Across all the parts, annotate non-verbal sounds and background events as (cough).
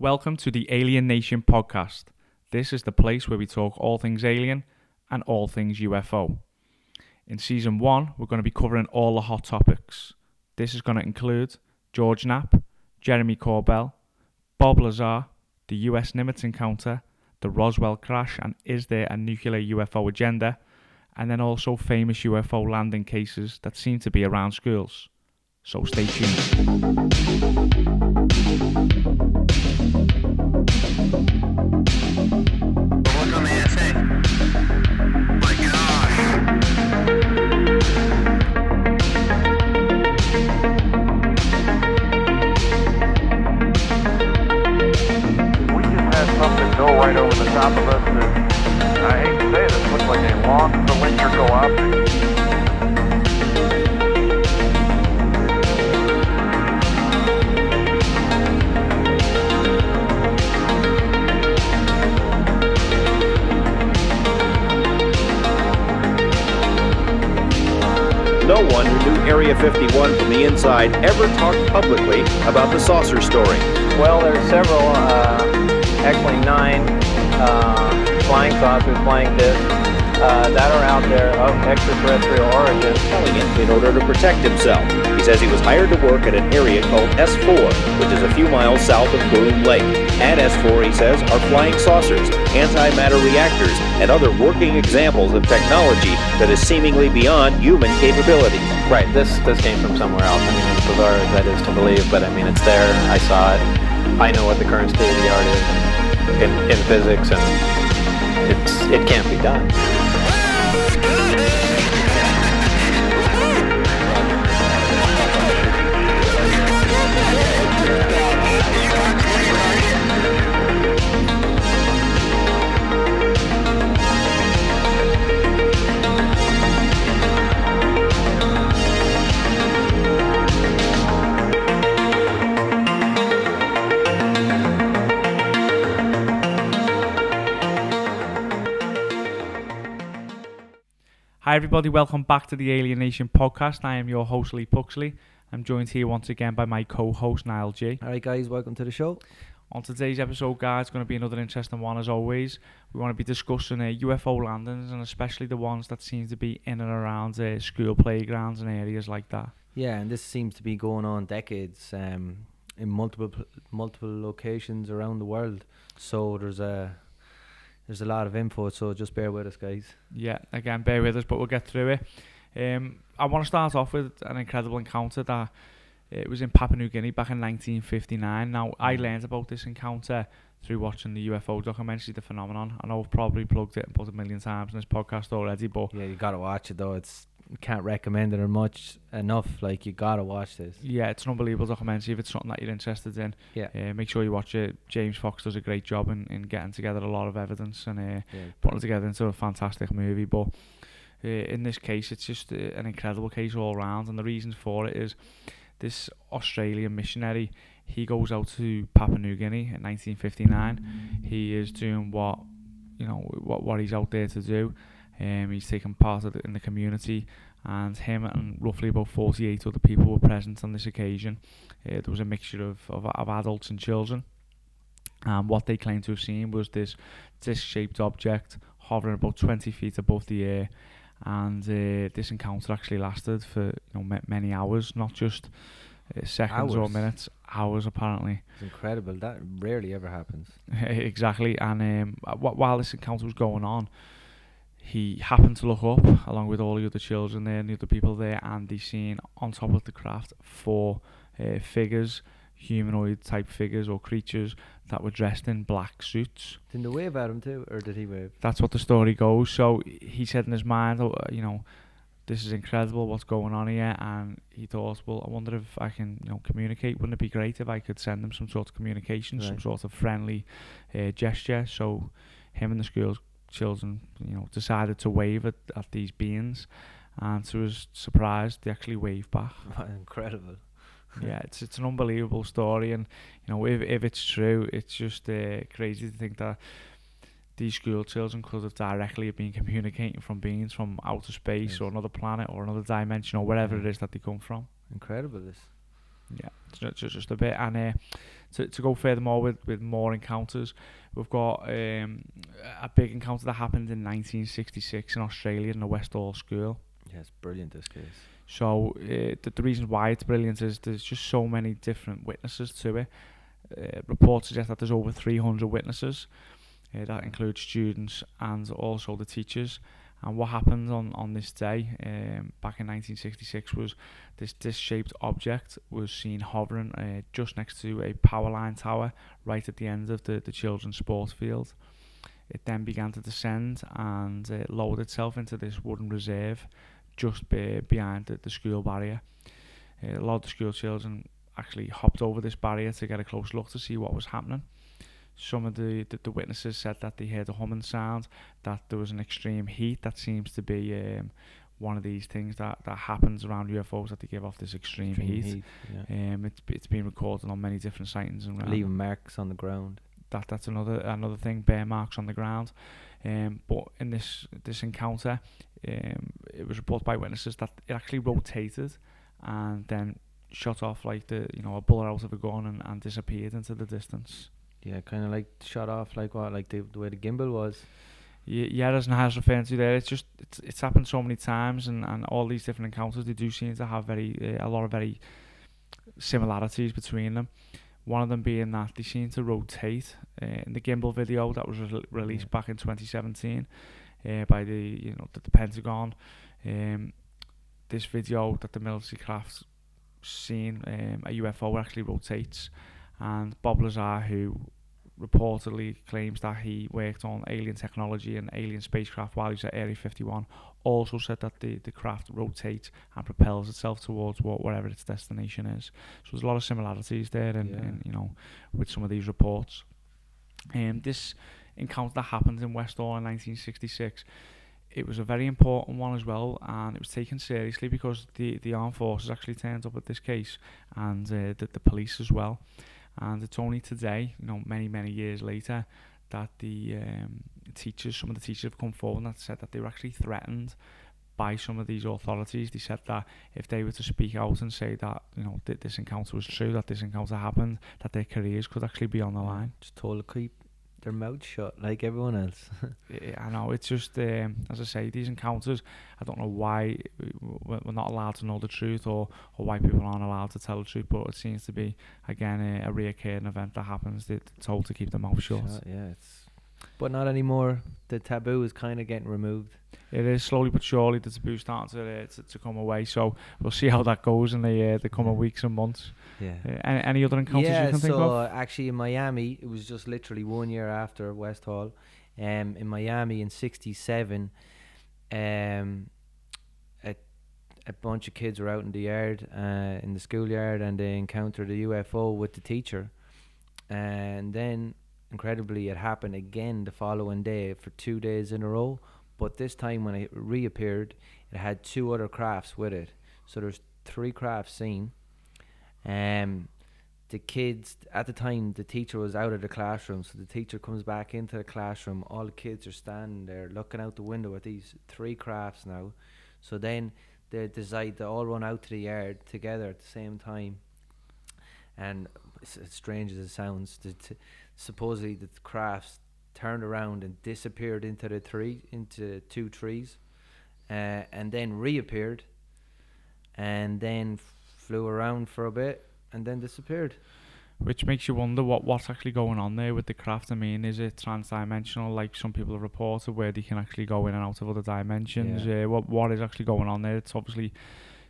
Welcome to the Alien Nation podcast. This is the place where we talk all things alien and all things UFO. In season one, we're going to be covering all the hot topics. This is going to include George Knapp, Jeremy Corbell, Bob Lazar, the US Nimitz encounter, the Roswell crash, and is there a nuclear UFO agenda? And then also famous UFO landing cases that seem to be around schools. So stay tuned. No one who knew Area 51 from the inside ever talked publicly about the saucer story. Well, there's several, uh, actually nine uh, flying saucers, flying discs uh, that are out there of extraterrestrial origin. Telling it in order to protect himself. He says he was hired to work at an area called S4, which is a few miles south of Groom Lake. At S4, he says, are flying saucers, antimatter reactors, and other working examples of technology that is seemingly beyond human capabilities. Right, this this came from somewhere else. I mean, as bizarre as that is to believe, but I mean, it's there. I saw it. I know what the current state of the art is in, in physics, and it's it can't be done. Hi, everybody. Welcome back to the Alienation podcast. I am your host, Lee Puxley. I'm joined here once again by my co host, Niall G. All right, guys, welcome to the show. On today's episode, guys, it's going to be another interesting one as always. We want to be discussing uh, UFO landings and especially the ones that seem to be in and around uh, school playgrounds and areas like that. Yeah, and this seems to be going on decades um, in multiple multiple locations around the world. So there's a there's a lot of info. So just bear with us, guys. Yeah, again, bear with us, but we'll get through it. Um, I want to start off with an incredible encounter that it was in Papua New Guinea back in 1959. Now, I learned about this encounter through watching the UFO documentary, The Phenomenon. I know I've probably plugged it about a million times in this podcast already, but Yeah, you gotta watch it though. It's can't recommend it or much enough. Like you gotta watch this. yeah, it's an unbelievable documentary. If it's something that you're interested in, Yeah. uh, make sure you watch it. James Fox does a great job in, in getting together a lot of evidence and uh, Yeah, putting it together into a fantastic movie. But uh, in this case, it's just uh, an incredible case all round, and the reasons for it is this Australian missionary. He goes out to Papua New Guinea in 1959. He is doing what you know what what he's out there to do. Um, he's taking part in the community, and him and roughly about 48 other people were present on this occasion. Uh, there was a mixture of, of, of adults and children. And what they claimed to have seen was this disc-shaped object hovering about 20 feet above the air. And uh, this encounter actually lasted for you know ma- many hours, not just uh, seconds or minutes, hours apparently. it's incredible. That rarely ever happens. (laughs) exactly. And um, wh- while this encounter was going on, he happened to look up along with all the other children there and the other people there, and he seen on top of the craft four uh, figures, humanoid type figures or creatures that were dressed in black suits. Didn't they wave at him too, or did he wave? That's what the story goes. So he said in his mind, oh, uh, you know, this is incredible what's going on here and he thought well I wonder if I can you know communicate wouldn't it be great if I could send them some sort of communication some sort of friendly uh, gesture so him and the school children you know decided to wave at, at these beings and to his surprise they actually waved back (laughs) incredible. yeah it's it's an unbelievable story and you know if, if it's true it's just uh, crazy to think that these school children could have directly been communicating from beings from outer space Yes. or another planet or another dimension or wherever Yeah. it is that they come from Incredible. This. Yeah, ju- ju- just a bit. And uh, to, to go furthermore with, with more encounters, we've got um, a big encounter that happened in 1966 in Australia in the Westall School. Yeah, it's brilliant. This case. So uh, the, the reason why it's brilliant is there's just so many different witnesses to it. Uh, reports suggest that there's over 300 witnesses. Uh, that includes students and also the teachers. And what happened on, on this day um, back in 1966 was this disc-shaped object was seen hovering uh, just next to a power line tower right at the end of the, the children's sports field. It then began to descend and uh, lowered itself into this wooden reserve just be, behind the, the school barrier. Uh, a lot of the school children actually hopped over this barrier to get a close look to see what was happening. Some of the, the, the witnesses said that they heard a humming sound, that there was an extreme heat that seems to be um, one of these things that, that happens around UFOs that they give off this extreme, Extreme heat. yeah. Um, it's it's been recorded on many different sightings and Leaving marks on the ground. that that's another another thing bear marks on the ground um but in this this encounter um it was reported by witnesses that it actually rotated and then shot off like the you know a bullet out of a gun and, and disappeared into the distance Yeah, kind of like shot off like what, like the, the way the gimbal was. yeah, yeah as Nahas referring to there it's just it's, it's happened so many times and, and all these different encounters they do seem to have very uh, a lot of very similarities between them one of them being that they seem to rotate uh, in the gimbal video that was re- released Yeah. back in 2017 uh, by the you know the, the Pentagon um, this video that the military craft seen um, a UFO actually rotates and Bob Lazar who reportedly claims that he worked on alien technology and alien spacecraft while he was at Area 51 also said that the, the craft rotates and propels itself towards what, whatever its destination is. So there's a lot of similarities there in, Yeah. you know with some of these reports. Um, this encounter that happened in Westall in 1966 it was a very important one as well and it was taken seriously because the, the armed forces actually turned up at this case and uh, the, the police as well and it's only today you know many many years later that the um, teachers some of the teachers have come forward and said that they were actually threatened by some of these authorities. They said that if they were to speak out and say that you know th- this encounter was true that this encounter happened that their careers could actually be on the line. Just told to keep their mouth shut like everyone else. (laughs) Yeah, I know it's just um, as I say these encounters. I don't know why we're not allowed to know the truth, or or why people aren't allowed to tell the truth. But it seems to be again a, a reoccurring event that happens. They're told to keep their mouth shut. Shut, yeah, it's but not anymore. The taboo is kind of getting removed. It is slowly but surely the taboo starting to, uh, to to come away. So we'll see how that goes in the uh, the coming weeks and months. Yeah. Uh, any, any other encounters yeah, you can think so of? uh, actually in Miami, it was just literally one year after Westall. Um, in Miami in '67, um, a a bunch of kids were out in the yard, uh, in the schoolyard, and they encountered a UFO with the teacher. And then, incredibly, it happened again the following day for two days in a row. But this time, when it reappeared, it had two other crafts with it. So there's three crafts seen. Um, the kids at the time the teacher was out of the classroom so the teacher comes back into the classroom all the kids are standing there looking out the window at these three crafts now so then they decide to all run out to the yard together at the same time and as strange as it sounds the t- supposedly the crafts turned around and disappeared into the tree into two trees uh, and then reappeared and then flew around for a bit and then disappeared. Which makes you wonder what what's actually going on there with the craft. I mean, is it transdimensional, like some people have reported, where they can actually go in and out of other dimensions? Yeah. Uh, what what is actually going on there? It's obviously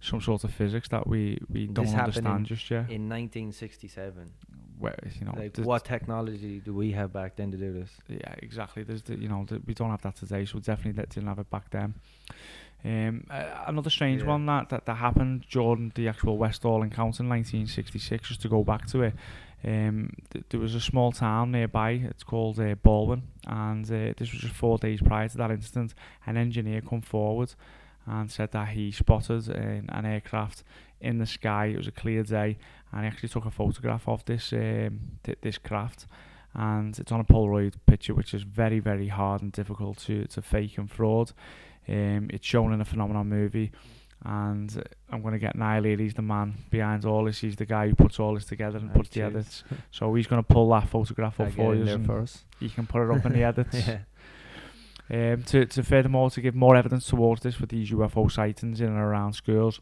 some sort of physics that we, we don't This understand in- just yet. In 1967, Where you know, like what technology do we have back then to do this? Yeah, exactly. There's the, you know the, we don't have that today, so we definitely that didn't have it back then. Um, uh, another strange Yeah. one that, that that happened during the actual Westall encounter in 1966. Just to go back to it, um, th- there was a small town nearby. It's called uh, Balwyn, and uh, this was just four days prior to that incident. An engineer come forward and said that he spotted an, an aircraft in the sky. It was a clear day, and he actually took a photograph of this um, th- this craft and it's on a Polaroid picture, which is very, very hard and difficult to, to fake and fraud. Um, it's shown in a phenomenon movie, and I'm going to get annihilated. He's the man behind all this. He's the guy who puts all this together and puts the edits. So he's going to pull that photograph up for you. for us. You can put it up in the (laughs) edits. yeah. Um, to, to furthermore to give more evidence towards this with these UFO sightings in and around schools,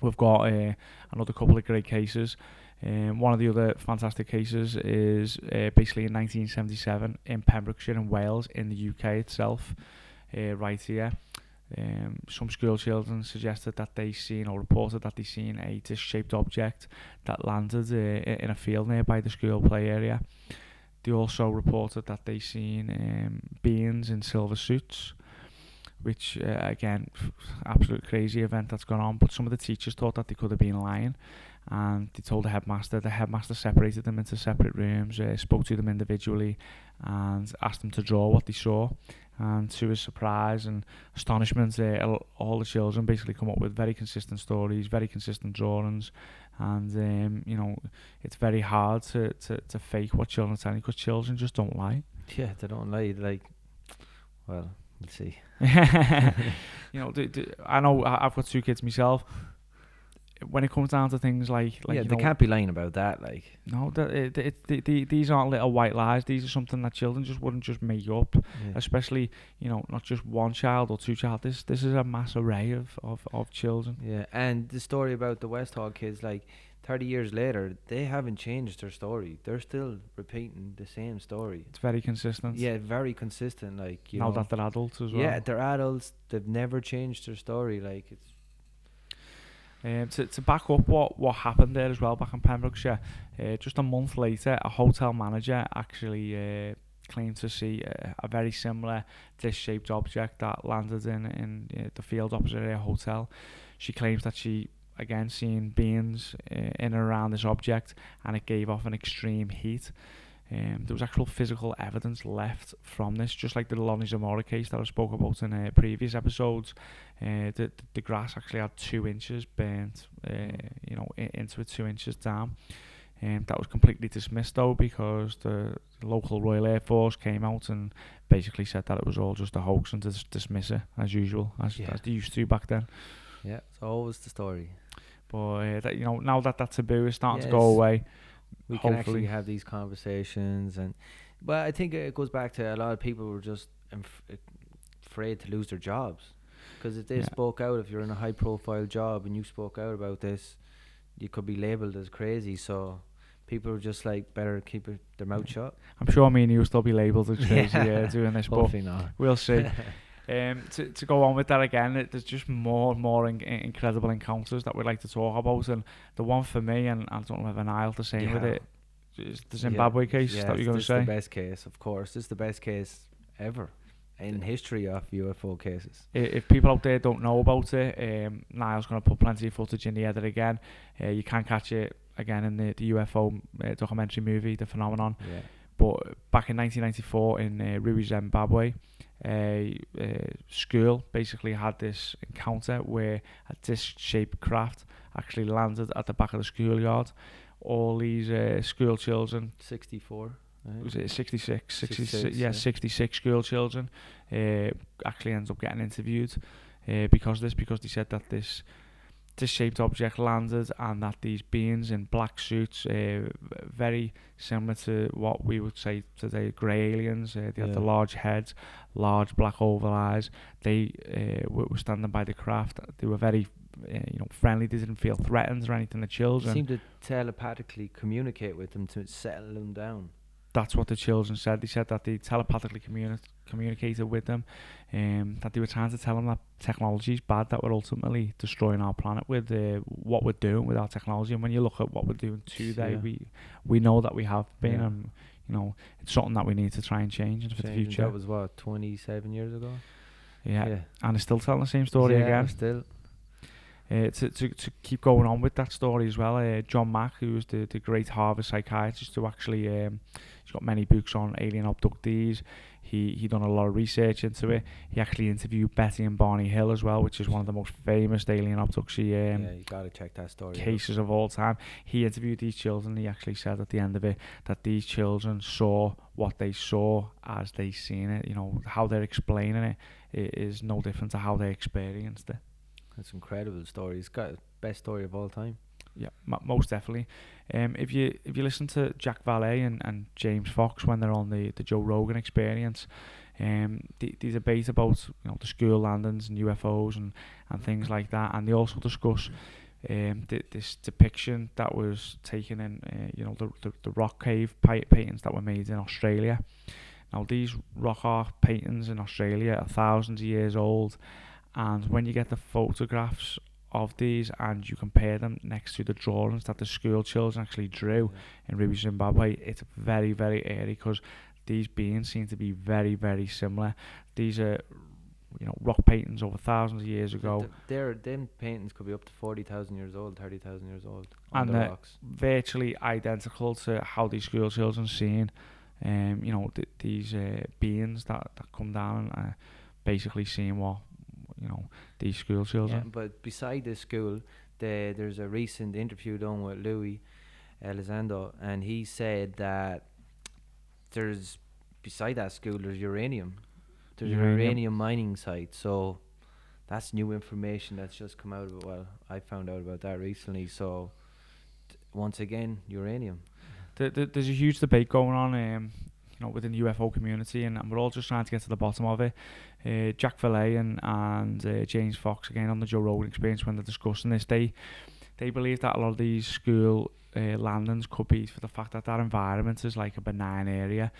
we've got uh, another couple of great cases. Um, one of the other fantastic cases is uh, basically in 1977 in Pembrokeshire in Wales in the UK itself, uh, right here. Um, some school children suggested that they seen or reported that they seen a disc-shaped object that landed uh, in a field nearby the school play area. They also reported that they seen um, beings in silver suits, which uh, again, absolute crazy event that's gone on. But some of the teachers thought that they could have been lying, and they told the headmaster. The headmaster separated them into separate rooms, uh, spoke to them individually, and asked them to draw what they saw. And to his surprise and astonishment, uh, all- the children basically come up with very consistent stories, very consistent drawings, and um, you know it's very hard to, to, to fake what children tell you because children just don't lie. Yeah, they don't lie. Like, well, we'll see. (laughs) (laughs) you know, d d I know I've got two kids myself. When it comes down to things like, like yeah, they know, can't be lying about that. Like, no, that it, it, it, the- these aren't little white lies. These are something that children just wouldn't just make up. yeah. Especially, you know, not just one child or two child. This this is a mass array of, of, of children. Yeah, and the story about the Westall kids, like thirty years later, they haven't changed their story. They're still repeating the same story. It's very consistent. Yeah, very consistent. Like you now know, that they're adults as well. yeah, they're adults. They've never changed their story. Like it's Um, to, to back up what, what happened there as well back in Pembrokeshire, uh, just a month later, a hotel manager actually uh, claimed to see a, a very similar disc-shaped object that landed in, in uh, the field opposite her hotel. She claims that she again seen beings uh, in and around this object and it gave off an extreme heat. Um, there was actual physical evidence left from this, just like the Lonnie Zamora case that I spoke about in uh, previous episodes. Uh, the, the grass actually had two inches burnt, uh, you know, into it, two inches down. Um, that was completely dismissed though because the local Royal Air Force came out and basically said that it was all just a hoax and dis- dismiss it as usual, as, Yeah. as they used to back then. yeah, it's always the story. But uh, that, you know, now that that taboo is starting to go away, We can hopefully. actually have these conversations, and but I think it goes back to a lot of people were just inf- afraid to lose their jobs because if they Yeah. spoke out, if you're in a high profile job and you spoke out about this, you could be labelled as crazy. So people were just like better keep it, their mouth shut. I'm sure me and you will still be labelled as crazy Yeah. (laughs) uh, doing this, but Hopefully not. we'll see. (laughs) Um, to, to go on with that again, it, there's just more and more in, in- incredible encounters that we'd like to talk about, and the one for me, and I don't know if Niall the same with Yeah. it, is the Zimbabwe case yeah, that you're going to say. the best case, of course. Is the best case ever in history of UFO cases. If people out there don't know about it, um, Niall's going to put plenty of footage in the edit again. Uh, you can catch it again in the, the UFO uh, documentary movie, The Phenomenon. Yeah. But back in 1994 in uh, Ruwa, Zimbabwe, a uh, school basically had this encounter where a disc-shaped craft actually landed at the back of the schoolyard. All these uh, school children, 64. I was it 66, 66, 66, yeah, yeah. 66 school children uh, actually ends up getting interviewed uh, because of this, because they said that this disc-shaped object landed and that these beings in black suits, uh, very similar to what we would say today, grey aliens. Uh, they had the large heads, large black oval eyes. They uh, were were standing by the craft. They were very, uh, you know, friendly. They didn't feel threatened or anything. The children. seemed to telepathically communicate with them to settle them down. That's what the children said. They said that they telepathically communi- communicated with them, um, that they were trying to tell them that technology is bad, that we're ultimately destroying our planet with uh, what we're doing with our technology. And when you look at what we're doing today, Yeah. we we know that we have been, Yeah. and you know, it's something that we need to try and change into the future. That was what 27 years ago. yeah. and it's still telling the same story yeah, again. Still, Uh, to, to, to keep going on with that story as well, uh, John Mack, who was the, the great Harvard psychiatrist, who actually um, he's got many books on alien abductees. He he done a lot of research into it. He actually interviewed Betty and Barney Hill as well, which is one of the most famous alien abduction um, yeah, you gotta check that story. out. cases of all time. He interviewed these children. He actually said at the end of it that these children saw what they saw as they seen it. You know how they're explaining it i- no different to how they experienced it. That's incredible story. It's got the best story of all time. Yeah, mo- most definitely. Um, if you if you listen to Jacques Vallée and, and James Fox when they're on the, the Joe Rogan Experience, um, they, they debate about you know the school landings and UFOs and, and things like that, and they also discuss um, th- this depiction that was taken in uh, you know the, the the rock cave pa- paintings that were made in Australia. Now these rock art paintings in Australia are thousands of years old, and when you get the photographs of these and you compare them next to the drawings that the school children actually drew in Ruby Zimbabwe, it's very, very eerie because these beings seem to be very, very similar. These are, you know, rock paintings over thousands of years ago, Th- Their them paintings could be up to forty thousand years old, thirty thousand years old And the- rocks. virtually identical to how these school children seen, um, you know, th- these uh, beings that, that come down and uh, basically seeing what, you know, these school Yeah, children. but beside this school, the, there's a recent interview done with Luis Elizondo, and he said that there's beside that school there's uranium. There's a Uranium. uranium mining site, so that's new information that's just come out of it. Well, I found out about that recently. So t- once again, uranium. Th- th- there's a huge debate going on, um, you know, within the UFO community, and, and we're all just trying to get to the bottom of it. Uh, Jacques Vallée and and uh, James Fox again on the Joe Rogan Experience when they're discussing this, they they believe that a lot of these school uh, landings could be for the fact that that environment is like a benign area.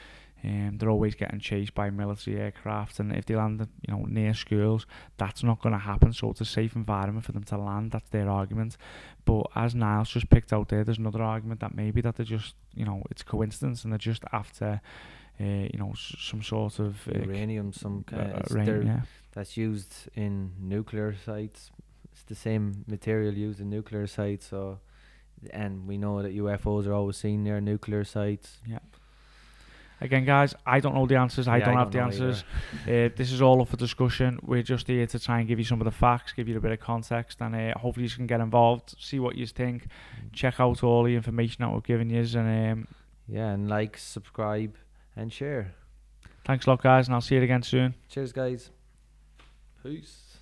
Um, they're always getting chased by military aircraft, and if they land, you know, near schools, that's not going to happen. So it's a safe environment for them to land. That's their argument. But as Niall's just picked out there, there's another argument that maybe that they're just, you know, it's coincidence, and they're just after, uh, you know, s- some sort of uh, uranium, some uh, kind. uh, rain, yeah. that's used in nuclear sites. It's the same material used in nuclear sites. So, and we know that UFOs are always seen near nuclear sites. Again, guys, I don't know the answers. I Yeah, don't have the answers. Uh, this is all up for discussion. We're just here to try and give you some of the facts, give you a bit of context, and uh, hopefully you can get involved, see what you think, check out all the information that we're giving you, and um, Yeah, and like, subscribe, and share. thanks a lot, guys, and I'll see you again soon. Cheers, guys. Peace.